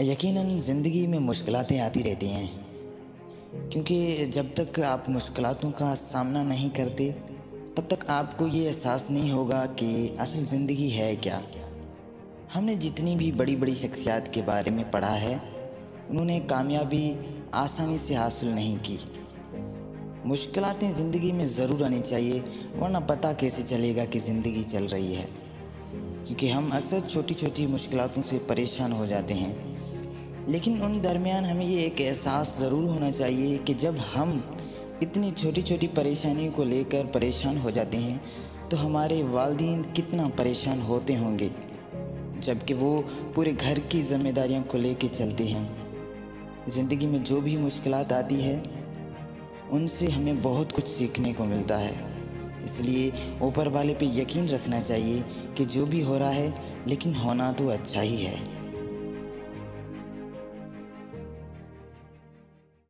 یقیناً زندگی میں مشکلاتیں آتی رہتی ہیں۔ کیونکہ جب تک آپ مشکلاتوں کا سامنا نہیں کرتے، تب تک آپ کو یہ احساس نہیں ہوگا کہ اصل زندگی ہے کیا۔ ہم نے جتنی بھی بڑی بڑی شخصیات کے بارے میں پڑھا ہے، انہوں نے کامیابی آسانی سے حاصل نہیں کی۔ مشکلاتیں زندگی میں ضرور آنی چاہیے، ورنہ پتہ کیسے چلے گا کہ زندگی چل رہی ہے۔ کیونکہ ہم اکثر چھوٹی چھوٹی مشکلاتوں سے پریشان ہو جاتے ہیں۔ لیکن ان درمیان ہمیں یہ ایک احساس ضرور ہونا چاہیے کہ جب ہم اتنی چھوٹی چھوٹی پریشانیوں کو لے کر پریشان ہو جاتے ہیں، تو ہمارے والدین کتنا پریشان ہوتے ہوں گے جبکہ وہ پورے گھر کی ذمہ داریوں کو لے کے چلتے ہیں۔ زندگی میں جو بھی مشکلات آتی ہے ان سے ہمیں بہت کچھ سیکھنے کو ملتا ہے۔ اس لیے اوپر والے پہ یقین رکھنا چاہیے کہ جو بھی ہو رہا ہے، لیکن ہونا تو اچھا ہی ہے۔